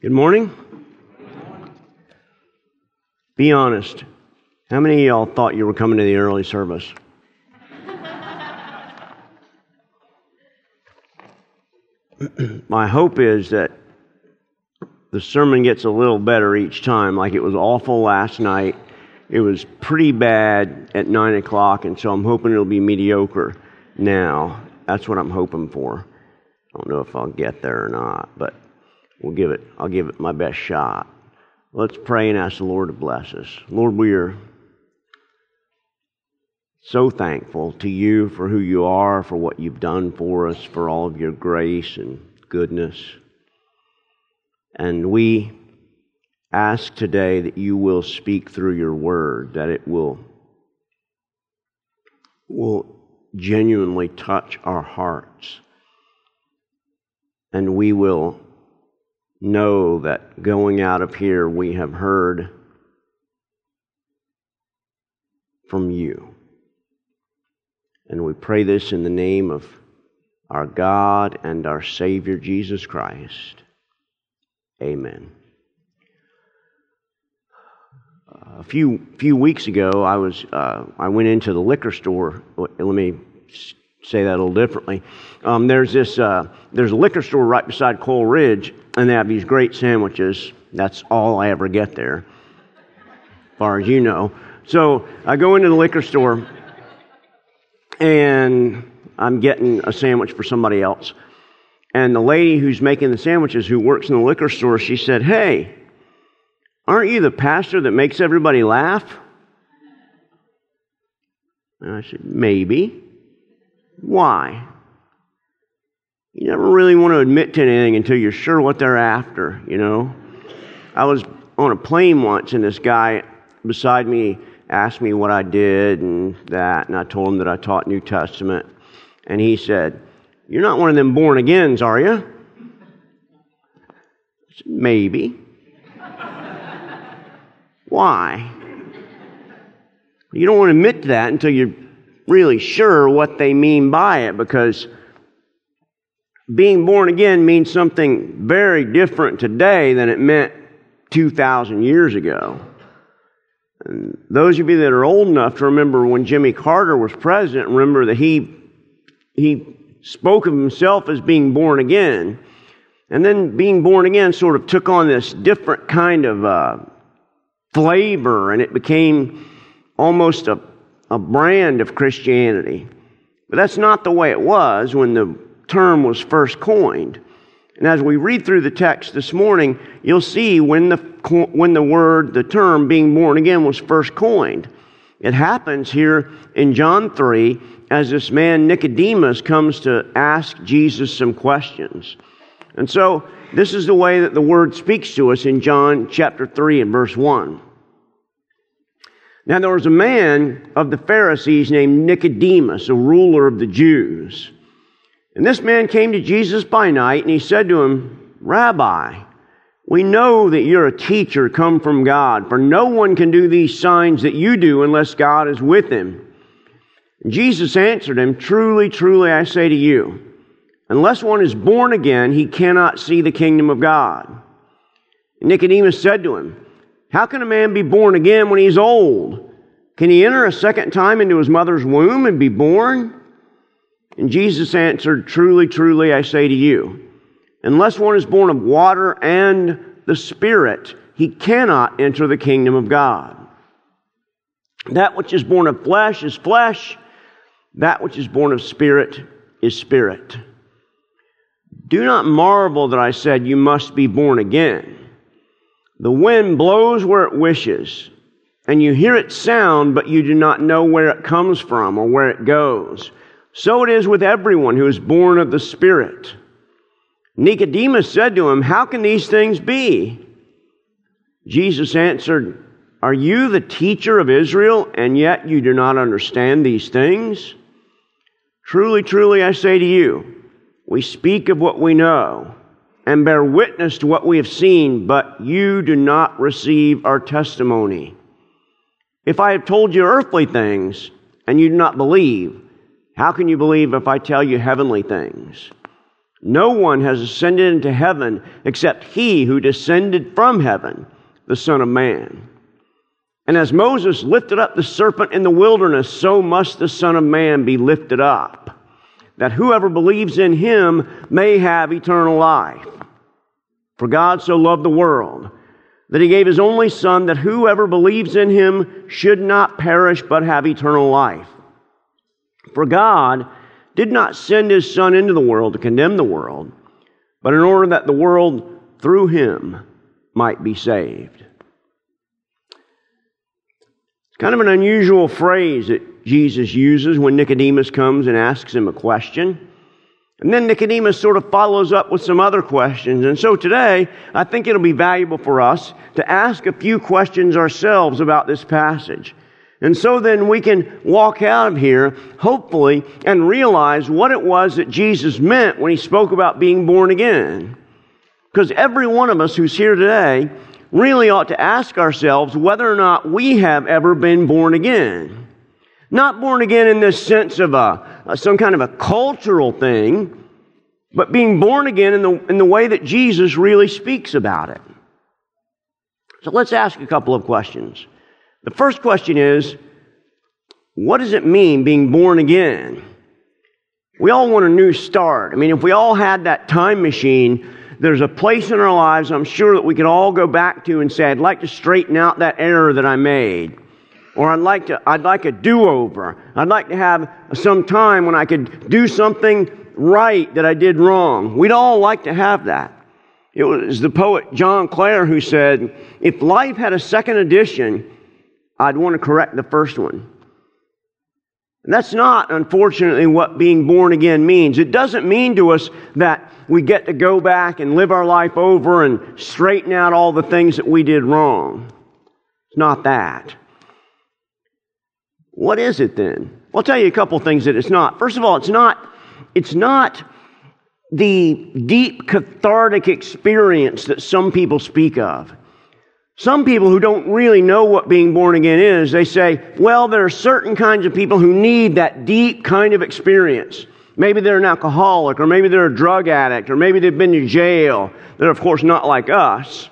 Good morning. Be honest. How many of y'all thought you were coming to the early service? My hope is that the sermon gets a little better each time. Like it was awful last night. It was pretty bad at 9 o'clock, and so I'm hoping it'll be mediocre now. That's what I'm hoping for. I don't know if I'll get there or not, but we'll give it, I'll give it my best shot. Let's pray and ask the Lord to bless us. Lord, we are so thankful to you for who you are, for what you've done for us, for all of your grace and goodness. And we ask today that you will speak through your word, that it will, will genuinely touch our hearts. And we will know that going out of here, we have heard from you. And we pray this in the name of our God and our Savior Jesus Christ. Amen. A few few weeks ago, I was uh, I went into the liquor store. Let me say that a little differently. Um, there's this uh, there's a liquor store right beside Coral Ridge, and they have these great sandwiches. That's all I ever get there, as far as you know. So I go into the liquor store, and I'm getting a sandwich for somebody else. And the lady who's making the sandwiches, who works in the liquor store, she said, Hey, aren't you the pastor that makes everybody laugh? And I said, Maybe. Why? You never really want to admit to anything until you're sure what they're after, you know? I was on a plane once, and this guy beside me asked me what I did and that, and I told him that I taught New Testament. And he said, You're not one of them born agains, are you? Said, Maybe. Why? You don't want to admit to that until you're really sure what they mean by it because being born again means something very different today than it meant 2,000 years ago. And those of you that are old enough to remember when Jimmy Carter was president, remember that he, he spoke of himself as being born again. And then being born again sort of took on this different kind of uh, flavor, and it became almost a, a brand of Christianity. But that's not the way it was when the term was first coined. And as we read through the text this morning, you'll see when the, when the word, the term being born again was first coined. It happens here in John 3 as this man Nicodemus comes to ask Jesus some questions. And so this is the way that the word speaks to us in John chapter 3 and verse 1. Now there was a man of the Pharisees named Nicodemus, a ruler of the Jews. And this man came to Jesus by night and he said to him, Rabbi, we know that you're a teacher come from God, for no one can do these signs that you do unless God is with him. And Jesus answered him, Truly, truly, I say to you, unless one is born again, he cannot see the kingdom of God. And Nicodemus said to him, How can a man be born again when he's old? Can he enter a second time into his mother's womb and be born? And Jesus answered, Truly, truly, I say to you, unless one is born of water and the Spirit, he cannot enter the kingdom of God. That which is born of flesh is flesh, that which is born of spirit is spirit. Do not marvel that I said you must be born again. The wind blows where it wishes, and you hear its sound, but you do not know where it comes from or where it goes. So it is with everyone who is born of the Spirit. Nicodemus said to him, How can these things be? Jesus answered, Are you the teacher of Israel, and yet you do not understand these things? Truly, truly, I say to you, we speak of what we know and bear witness to what we have seen, but you do not receive our testimony. If I have told you earthly things and you do not believe, how can you believe if I tell you heavenly things? No one has ascended into heaven except he who descended from heaven, the Son of Man. And as Moses lifted up the serpent in the wilderness, so must the Son of Man be lifted up, that whoever believes in him may have eternal life. For God so loved the world that he gave his only Son, that whoever believes in him should not perish but have eternal life. For God did not send his Son into the world to condemn the world, but in order that the world through him might be saved. It's kind of an unusual phrase that Jesus uses when Nicodemus comes and asks him a question. And then Nicodemus sort of follows up with some other questions. And so today, I think it'll be valuable for us to ask a few questions ourselves about this passage. And so then we can walk out of here, hopefully, and realize what it was that Jesus meant when he spoke about being born again. Because every one of us who's here today really ought to ask ourselves whether or not we have ever been born again. Not born again in this sense of a, some kind of a cultural thing, but being born again in the, in the way that Jesus really speaks about it. So let's ask a couple of questions. The first question is what does it mean being born again? We all want a new start. I mean, if we all had that time machine, there's a place in our lives I'm sure that we could all go back to and say, I'd like to straighten out that error that I made. Or I'd like to, I'd like a do-over. I'd like to have some time when I could do something right that I did wrong. We'd all like to have that. It was the poet John Clare who said, if life had a second edition, I'd want to correct the first one. And that's not, unfortunately, what being born again means. It doesn't mean to us that we get to go back and live our life over and straighten out all the things that we did wrong. It's not that. What is it then? I'll tell you a couple things that it's not. First of all, it's not, it's not the deep cathartic experience that some people speak of. Some people who don't really know what being born again is, they say, well, there are certain kinds of people who need that deep kind of experience. Maybe they're an alcoholic, or maybe they're a drug addict, or maybe they've been to jail. They're, of course, not like us.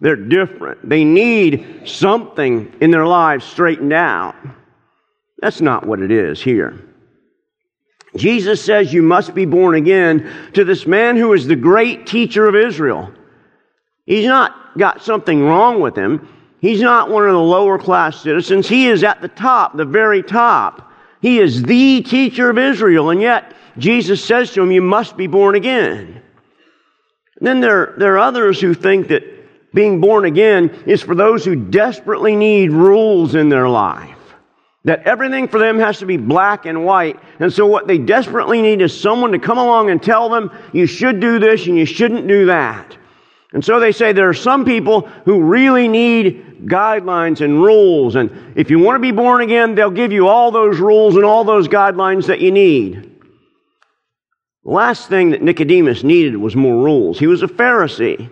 They're different. They need something in their lives straightened out. That's not what it is here. Jesus says you must be born again to this man who is the great teacher of Israel. He's not got something wrong with him. He's not one of the lower class citizens. He is at the top, the very top. He is the teacher of Israel, and yet Jesus says to him, You must be born again. And then there, there are others who think that being born again is for those who desperately need rules in their life. That everything for them has to be black and white. And so what they desperately need is someone to come along and tell them, you should do this and you shouldn't do that. And so they say there are some people who really need guidelines and rules. And if you want to be born again, they'll give you all those rules and all those guidelines that you need. The last thing that Nicodemus needed was more rules. He was a Pharisee.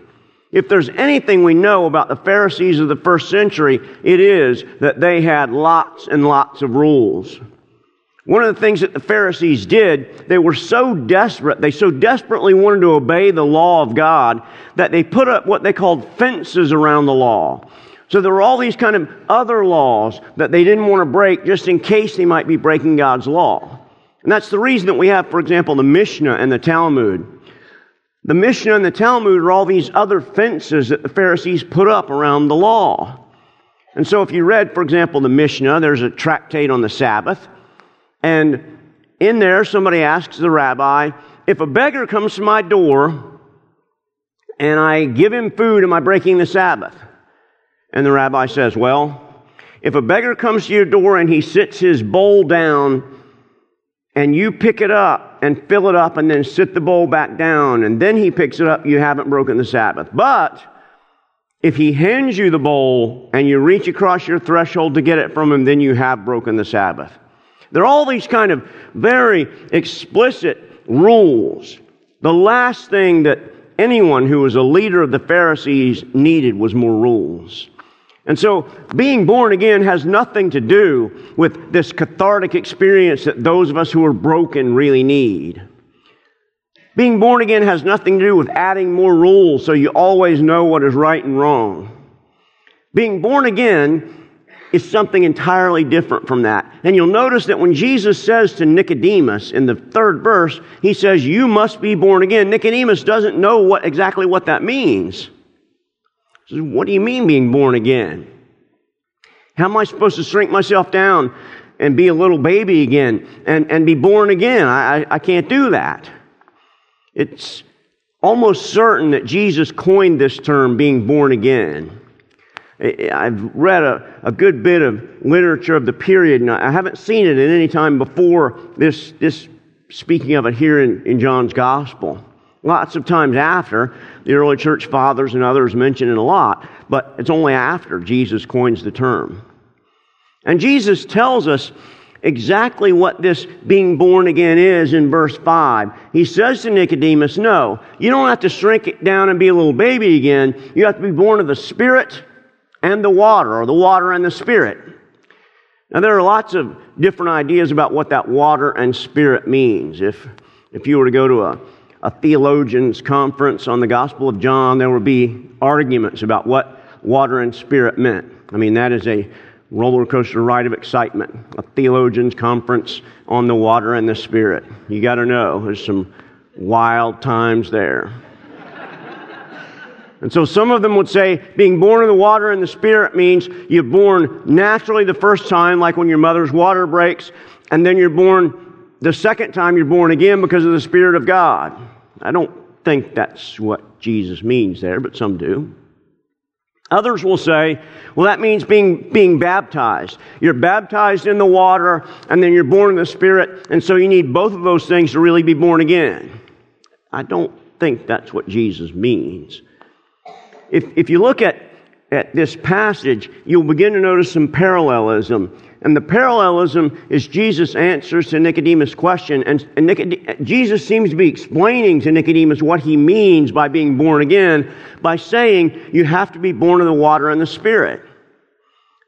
If there's anything we know about the Pharisees of the first century, it is that they had lots and lots of rules. One of the things that the Pharisees did, they were so desperate, they so desperately wanted to obey the law of God that they put up what they called fences around the law. So there were all these kind of other laws that they didn't want to break just in case they might be breaking God's law. And that's the reason that we have, for example, the Mishnah and the Talmud. The Mishnah and the Talmud are all these other fences that the Pharisees put up around the law. And so if you read, for example, the Mishnah, there's a tractate on the Sabbath. And in there, somebody asks the rabbi, if a beggar comes to my door and I give him food, am I breaking the Sabbath? And the rabbi says, well, if a beggar comes to your door and he sits his bowl down and you pick it up and fill it up and then sit the bowl back down and then he picks it up, you haven't broken the Sabbath. But if he hands you the bowl and you reach across your threshold to get it from him, then you have broken the Sabbath. There are all these kind of very explicit rules. The last thing that anyone who was a leader of the Pharisees needed was more rules. And so being born again has nothing to do with this cathartic experience that those of us who are broken really need. Being born again has nothing to do with adding more rules so you always know what is right and wrong. Being born again is something entirely different from that. And you'll notice that when Jesus says to Nicodemus in the third verse, he says, You must be born again. Nicodemus doesn't know what, exactly what that means. Says, what do you mean being born again? How am I supposed to shrink myself down and be a little baby again and, and be born again? I, I, I can't do that. It's almost certain that Jesus coined this term, being born again. I've read a, a good bit of literature of the period, and I haven't seen it at any time before this, this speaking of it here in, in John's Gospel. Lots of times after, the early church fathers and others mention it a lot, but it's only after Jesus coins the term. And Jesus tells us exactly what this being born again is in verse 5. He says to Nicodemus, No, you don't have to shrink it down and be a little baby again. You have to be born of the Spirit and the water, or the water and the spirit. Now, there are lots of different ideas about what that water and spirit means. If, if you were to go to a, a theologian's conference on the Gospel of John, there would be arguments about what water and spirit meant. I mean, that is a roller coaster ride of excitement. A theologian's conference on the water and the spirit. You got to know, there's some wild times there. And so some of them would say being born of the water and the Spirit means you're born naturally the first time, like when your mother's water breaks, and then you're born the second time you're born again because of the Spirit of God. I don't think that's what Jesus means there, but some do. Others will say, well, that means being, being baptized. You're baptized in the water, and then you're born in the Spirit, and so you need both of those things to really be born again. I don't think that's what Jesus means if, if you look at, at this passage, you'll begin to notice some parallelism. And the parallelism is Jesus' answers to Nicodemus' question. And, and Nicod- Jesus seems to be explaining to Nicodemus what he means by being born again by saying you have to be born of the water and the Spirit.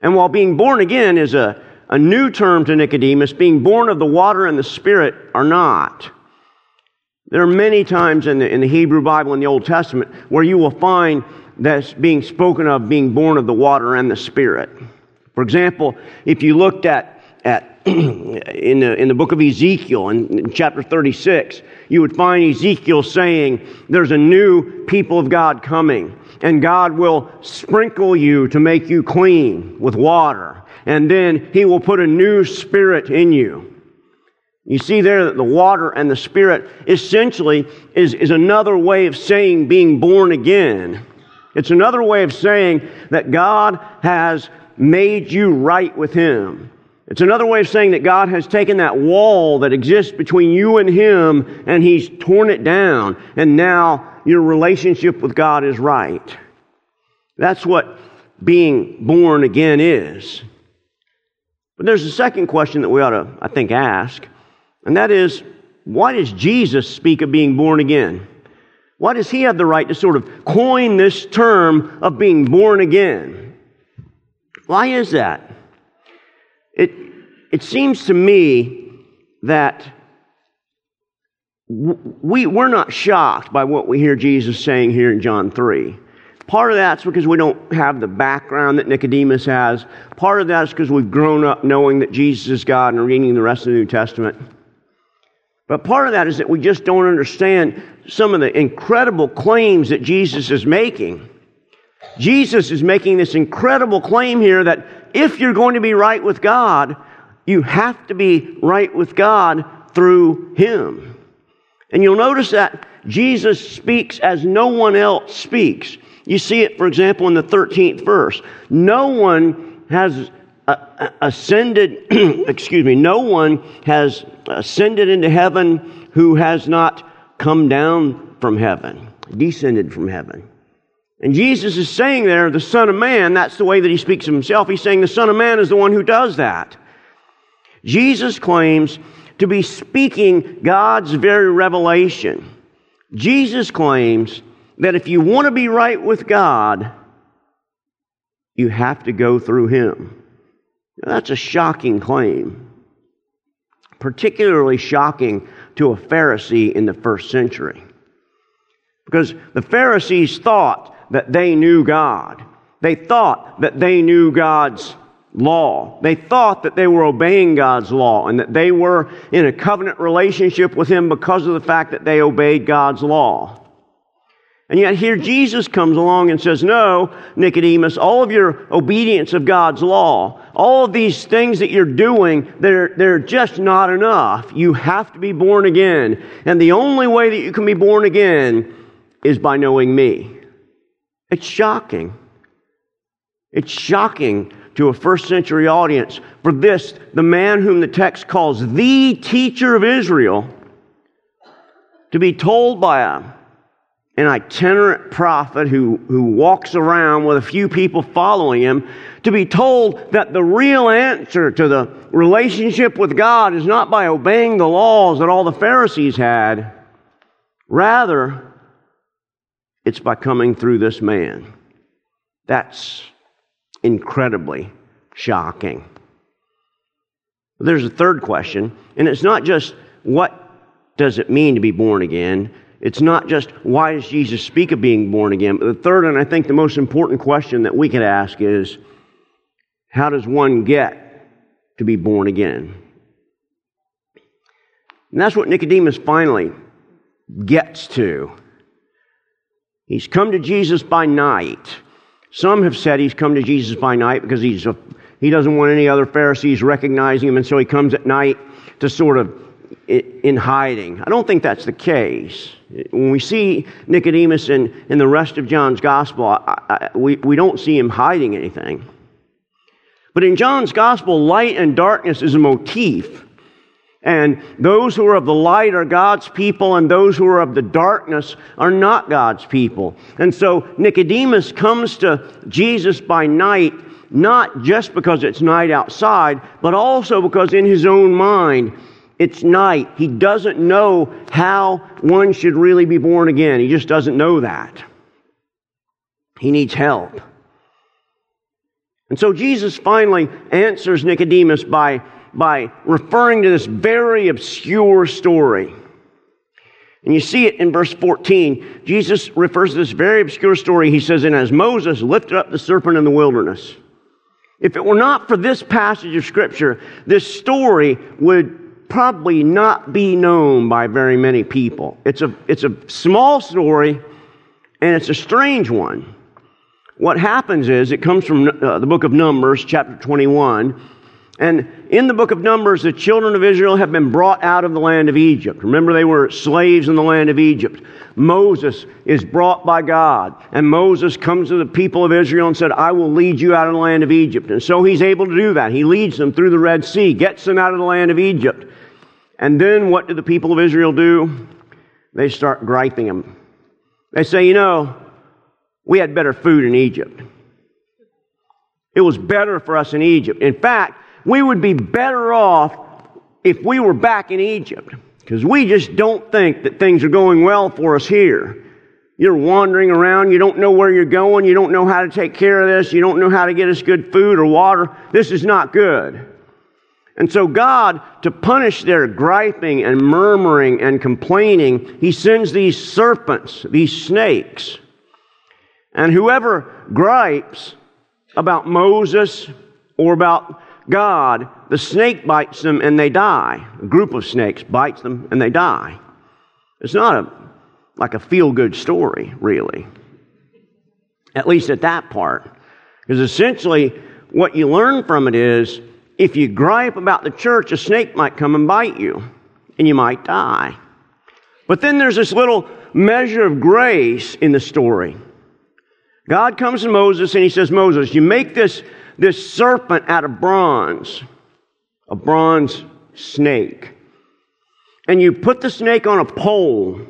And while being born again is a, a new term to Nicodemus, being born of the water and the Spirit are not. There are many times in the, in the Hebrew Bible in the Old Testament where you will find that's being spoken of being born of the water and the Spirit. For example, if you looked at, at in, the, in the book of Ezekiel, in, in chapter 36, you would find Ezekiel saying, There's a new people of God coming, and God will sprinkle you to make you clean with water, and then He will put a new spirit in you. You see there that the water and the spirit essentially is, is another way of saying being born again. It's another way of saying that God has made you right with Him. It's another way of saying that God has taken that wall that exists between you and Him and He's torn it down, and now your relationship with God is right. That's what being born again is. But there's a second question that we ought to, I think, ask, and that is why does Jesus speak of being born again? Why does he have the right to sort of coin this term of being born again? Why is that? It, it seems to me that we, we're not shocked by what we hear Jesus saying here in John 3. Part of that's because we don't have the background that Nicodemus has. Part of that's because we've grown up knowing that Jesus is God and reading the rest of the New Testament. But part of that is that we just don't understand some of the incredible claims that Jesus is making. Jesus is making this incredible claim here that if you're going to be right with God, you have to be right with God through Him. And you'll notice that Jesus speaks as no one else speaks. You see it, for example, in the 13th verse. No one has uh, uh, ascended, excuse me, no one has ascended into heaven who has not come down from heaven, descended from heaven. And Jesus is saying there, the Son of Man, that's the way that he speaks of himself. He's saying the Son of Man is the one who does that. Jesus claims to be speaking God's very revelation. Jesus claims that if you want to be right with God, you have to go through him. Now, that's a shocking claim. particularly shocking to a Pharisee in the first century. Because the Pharisees thought that they knew God. They thought that they knew God's law. They thought that they were obeying God's law and that they were in a covenant relationship with Him because of the fact that they obeyed God's law. And yet here Jesus comes along and says, No, Nicodemus, all of your obedience of God's law, all of these things that you're doing, they're, they're just not enough. You have to be born again. And the only way that you can be born again is by knowing me. It's shocking. It's shocking to a first century audience for this, the man whom the text calls the teacher of Israel, to be told by a an itinerant prophet who, who walks around with a few people following him to be told that the real answer to the relationship with God is not by obeying the laws that all the Pharisees had. Rather, it's by coming through this man. That's incredibly shocking. There's a third question, and it's not just what does it mean to be born again? It's not just why does Jesus speak of being born again, but the third and I think the most important question that we could ask is how does one get to be born again? And that's what Nicodemus finally gets to. He's come to Jesus by night. Some have said he's come to Jesus by night because he's a, he doesn't want any other Pharisees recognizing him, and so he comes at night to sort of in hiding. I don't think that's the case. When we see Nicodemus in, in the rest of John's gospel, I, I, we, we don't see him hiding anything. But in John's gospel, light and darkness is a motif. And those who are of the light are God's people, and those who are of the darkness are not God's people. And so Nicodemus comes to Jesus by night, not just because it's night outside, but also because in his own mind, it's night. He doesn't know how one should really be born again. He just doesn't know that. He needs help. And so Jesus finally answers Nicodemus by, by referring to this very obscure story. And you see it in verse 14. Jesus refers to this very obscure story. He says, And as Moses lifted up the serpent in the wilderness, if it were not for this passage of Scripture, this story would probably not be known by very many people. It's a, it's a small story and it's a strange one. What happens is, it comes from uh, the book of Numbers, chapter 21. And in the book of Numbers, the children of Israel have been brought out of the land of Egypt. Remember, they were slaves in the land of Egypt. Moses is brought by God. And Moses comes to the people of Israel and said, I will lead you out of the land of Egypt. And so he's able to do that. He leads them through the Red Sea, gets them out of the land of Egypt. And then what do the people of Israel do? They start griping him. They say, you know, we had better food in Egypt. It was better for us in Egypt. In fact, we would be better off if we were back in Egypt because we just don't think that things are going well for us here. You're wandering around, you don't know where you're going, you don't know how to take care of this, you don't know how to get us good food or water. This is not good. And so, God, to punish their griping and murmuring and complaining, He sends these serpents, these snakes. And whoever gripes about Moses or about God, the snake bites them and they die. A group of snakes bites them and they die. It's not a, like a feel good story, really. At least at that part. Because essentially, what you learn from it is if you gripe about the church, a snake might come and bite you, and you might die. But then there's this little measure of grace in the story. God comes to Moses and he says, Moses, you make this, this serpent out of bronze, a bronze snake. And you put the snake on a pole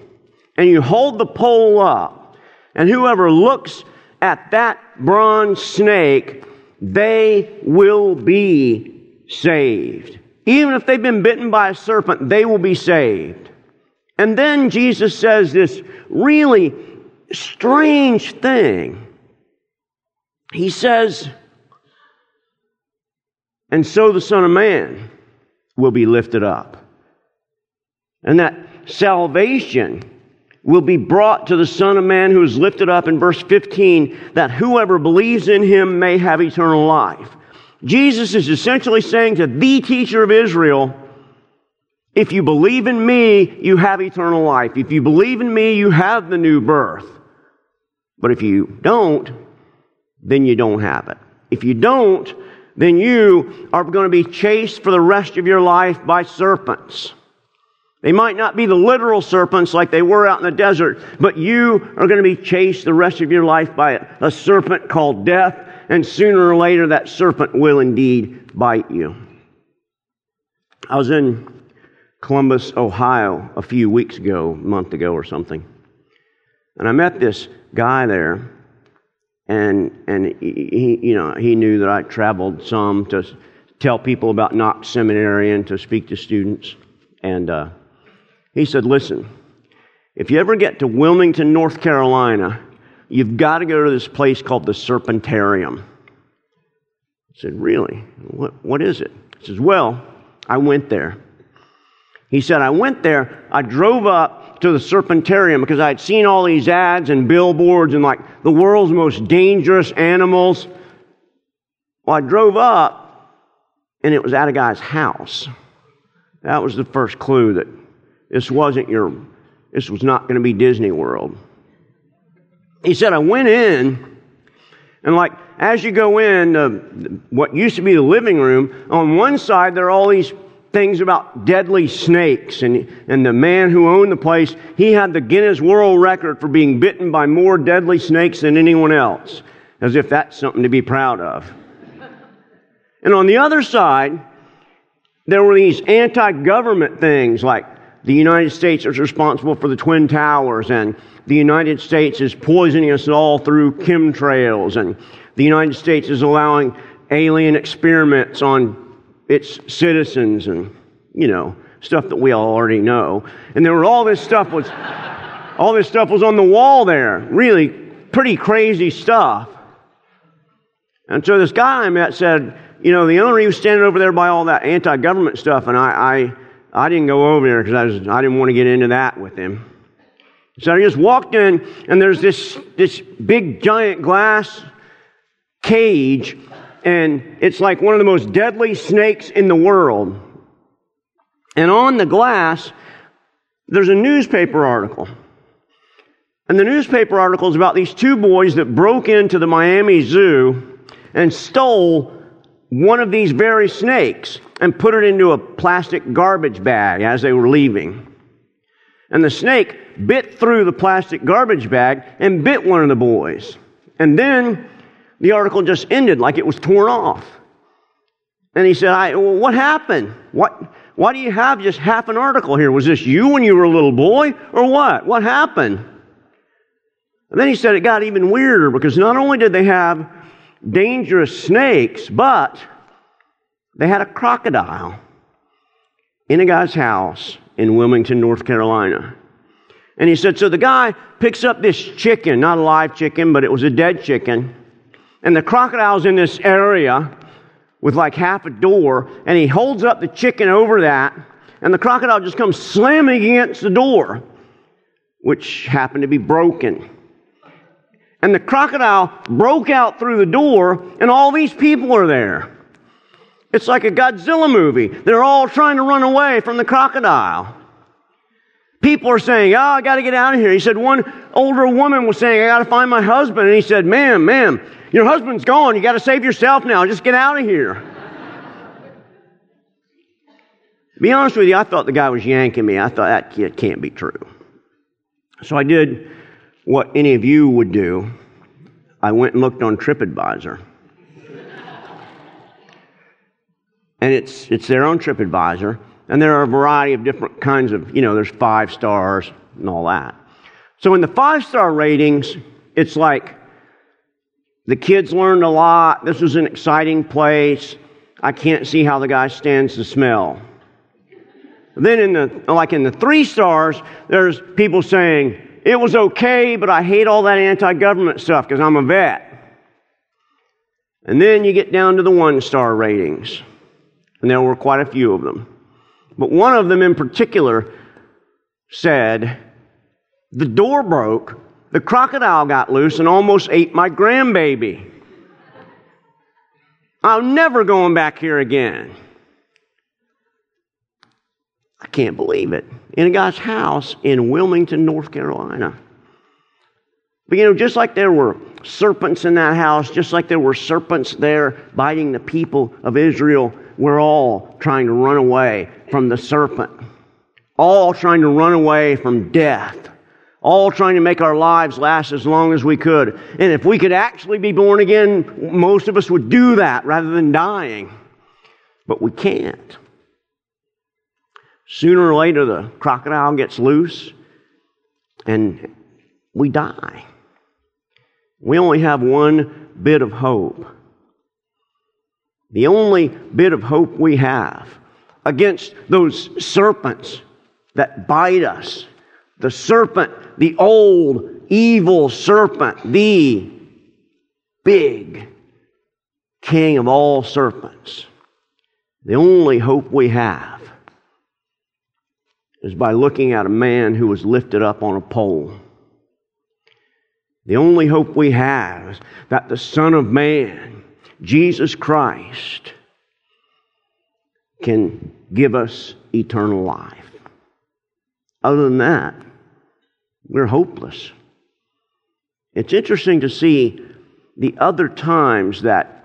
and you hold the pole up. And whoever looks at that bronze snake, they will be saved. Even if they've been bitten by a serpent, they will be saved. And then Jesus says this really strange thing. He says, and so the Son of Man will be lifted up. And that salvation will be brought to the Son of Man who is lifted up in verse 15, that whoever believes in him may have eternal life. Jesus is essentially saying to the teacher of Israel, if you believe in me, you have eternal life. If you believe in me, you have the new birth. But if you don't, then you don't have it. If you don't, then you are going to be chased for the rest of your life by serpents. They might not be the literal serpents like they were out in the desert, but you are going to be chased the rest of your life by a serpent called death, and sooner or later that serpent will indeed bite you. I was in Columbus, Ohio, a few weeks ago, a month ago or something, and I met this guy there, and and he, you know he knew that I traveled some to tell people about Knox Seminary and to speak to students, and. Uh, he said, Listen, if you ever get to Wilmington, North Carolina, you've got to go to this place called the Serpentarium. I said, Really? What, what is it? He says, Well, I went there. He said, I went there, I drove up to the Serpentarium because I had seen all these ads and billboards and like the world's most dangerous animals. Well, I drove up and it was at a guy's house. That was the first clue that this wasn't your, this was not going to be Disney World. He said, I went in, and like, as you go in, uh, what used to be the living room, on one side there are all these things about deadly snakes. And, and the man who owned the place, he had the Guinness World Record for being bitten by more deadly snakes than anyone else, as if that's something to be proud of. and on the other side, there were these anti government things like the United States is responsible for the Twin Towers, and the United States is poisoning us all through chemtrails, and the United States is allowing alien experiments on its citizens, and, you know, stuff that we all already know. And there were all this stuff was, all this stuff was on the wall there. Really pretty crazy stuff. And so this guy I met said, you know, the owner, he was standing over there by all that anti government stuff, and I, I I didn't go over there because I, was, I didn't want to get into that with him. So I just walked in, and there's this, this big giant glass cage, and it's like one of the most deadly snakes in the world. And on the glass, there's a newspaper article. And the newspaper article is about these two boys that broke into the Miami Zoo and stole one of these very snakes and put it into a plastic garbage bag as they were leaving. And the snake bit through the plastic garbage bag and bit one of the boys. And then the article just ended like it was torn off. And he said, I, well, What happened? What, why do you have just half an article here? Was this you when you were a little boy or what? What happened? And then he said it got even weirder because not only did they have dangerous snakes, but they had a crocodile in a guy's house in Wilmington, North Carolina. And he said, so the guy picks up this chicken, not a live chicken, but it was a dead chicken. And the crocodile's in this area with like half a door, and he holds up the chicken over that, and the crocodile just comes slamming against the door, which happened to be broken and the crocodile broke out through the door, and all these people are there. It's like a Godzilla movie. They're all trying to run away from the crocodile. People are saying, Oh, I got to get out of here. He said, One older woman was saying, I got to find my husband. And he said, Ma'am, ma'am, your husband's gone. You got to save yourself now. Just get out of here. be honest with you, I thought the guy was yanking me. I thought that can't be true. So I did what any of you would do, I went and looked on TripAdvisor. And it's, it's their own TripAdvisor. And there are a variety of different kinds of, you know, there's five stars and all that. So in the five star ratings, it's like the kids learned a lot. This was an exciting place. I can't see how the guy stands the smell. Then in the, like in the three stars, there's people saying, it was okay, but I hate all that anti government stuff because I'm a vet. And then you get down to the one star ratings, and there were quite a few of them. But one of them in particular said, The door broke, the crocodile got loose and almost ate my grandbaby. I'm never going back here again. I can't believe it. In a guy's house in Wilmington, North Carolina. But you know, just like there were serpents in that house, just like there were serpents there biting the people of Israel, we're all trying to run away from the serpent. All trying to run away from death. All trying to make our lives last as long as we could. And if we could actually be born again, most of us would do that rather than dying. But we can't. Sooner or later, the crocodile gets loose and we die. We only have one bit of hope. The only bit of hope we have against those serpents that bite us. The serpent, the old evil serpent, the big king of all serpents. The only hope we have is by looking at a man who was lifted up on a pole. The only hope we have is that the Son of Man, Jesus Christ, can give us eternal life. Other than that, we're hopeless. It's interesting to see the other times that,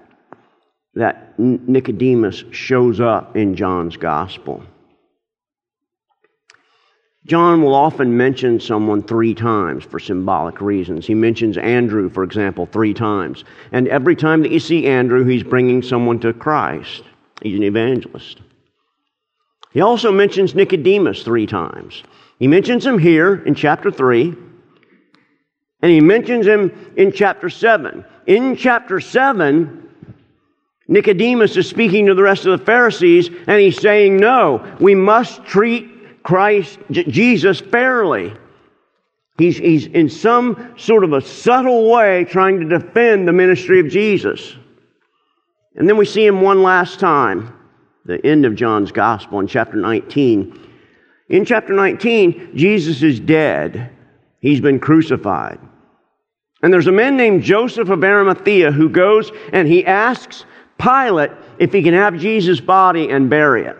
that Nicodemus shows up in John's gospel. John will often mention someone three times for symbolic reasons. He mentions Andrew, for example, three times. And every time that you see Andrew, he's bringing someone to Christ. He's an evangelist. He also mentions Nicodemus three times. He mentions him here in chapter 3, and he mentions him in chapter 7. In chapter 7, Nicodemus is speaking to the rest of the Pharisees, and he's saying, No, we must treat Christ, Jesus, fairly. He's, he's in some sort of a subtle way trying to defend the ministry of Jesus. And then we see him one last time, the end of John's Gospel in chapter 19. In chapter 19, Jesus is dead. He's been crucified. And there's a man named Joseph of Arimathea who goes and he asks Pilate if he can have Jesus' body and bury it.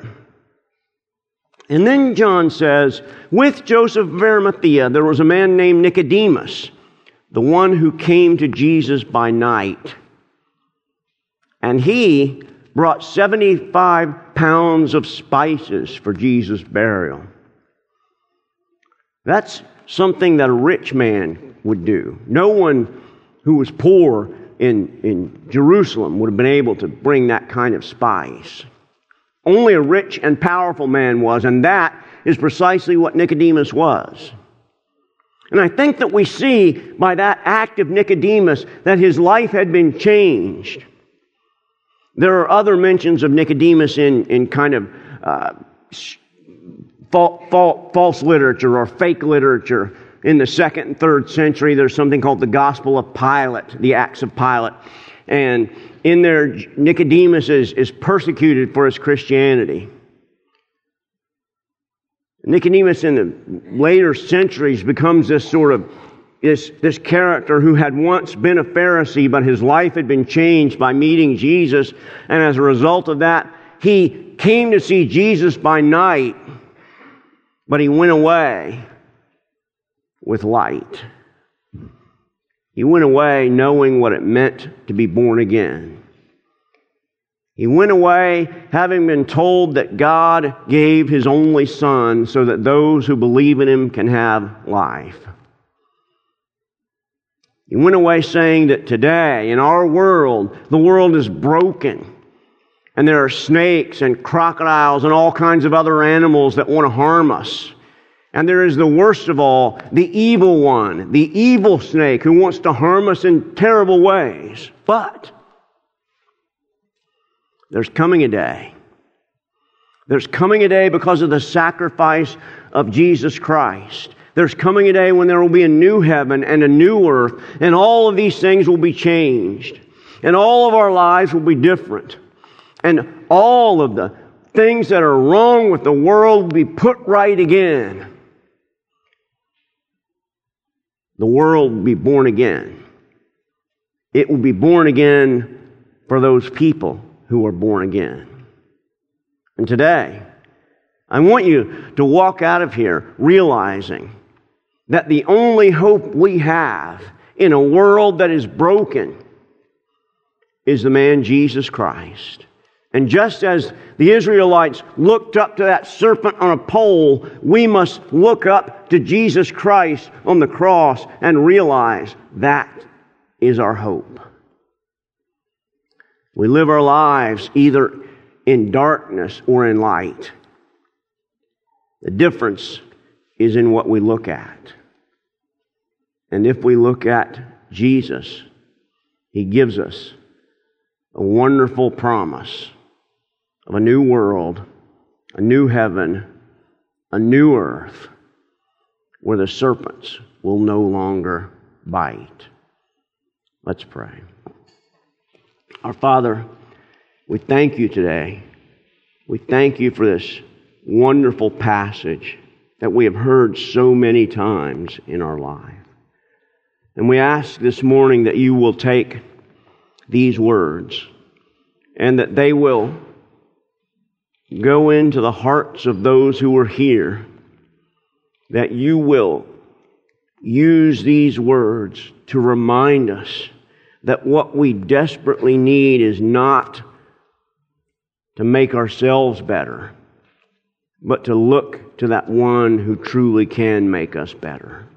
And then John says, with Joseph of Arimathea, there was a man named Nicodemus, the one who came to Jesus by night. And he brought 75 pounds of spices for Jesus' burial. That's something that a rich man would do. No one who was poor in, in Jerusalem would have been able to bring that kind of spice. Only a rich and powerful man was, and that is precisely what Nicodemus was. And I think that we see by that act of Nicodemus that his life had been changed. There are other mentions of Nicodemus in, in kind of uh, false literature or fake literature. In the second and third century, there's something called the Gospel of Pilate, the Acts of Pilate. And in there, Nicodemus is, is persecuted for his Christianity. Nicodemus in the later centuries becomes this sort of this, this character who had once been a Pharisee, but his life had been changed by meeting Jesus. And as a result of that, he came to see Jesus by night but he went away with light. He went away knowing what it meant to be born again. He went away having been told that God gave his only Son so that those who believe in him can have life. He went away saying that today, in our world, the world is broken. And there are snakes and crocodiles and all kinds of other animals that want to harm us. And there is the worst of all, the evil one, the evil snake who wants to harm us in terrible ways. But there's coming a day. There's coming a day because of the sacrifice of Jesus Christ. There's coming a day when there will be a new heaven and a new earth, and all of these things will be changed. And all of our lives will be different. And all of the things that are wrong with the world will be put right again. The world will be born again. It will be born again for those people who are born again. And today, I want you to walk out of here realizing that the only hope we have in a world that is broken is the man Jesus Christ. And just as the Israelites looked up to that serpent on a pole, we must look up to Jesus Christ on the cross and realize that is our hope. We live our lives either in darkness or in light. The difference is in what we look at. And if we look at Jesus, He gives us a wonderful promise of a new world, a new heaven, a new earth, where the serpents will no longer bite. Let's pray. Our Father, we thank you today. We thank you for this wonderful passage that we have heard so many times in our life. And we ask this morning that you will take these words and that they will go into the hearts of those who are here, that you will use these words to remind us that what we desperately need is not to make ourselves better, but to look to that one who truly can make us better.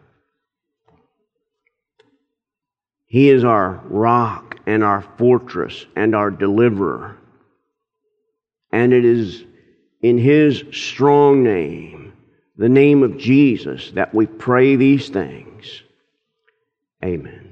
He is our rock and our fortress and our deliverer. And it is in His strong name, the name of Jesus, that we pray these things. Amen.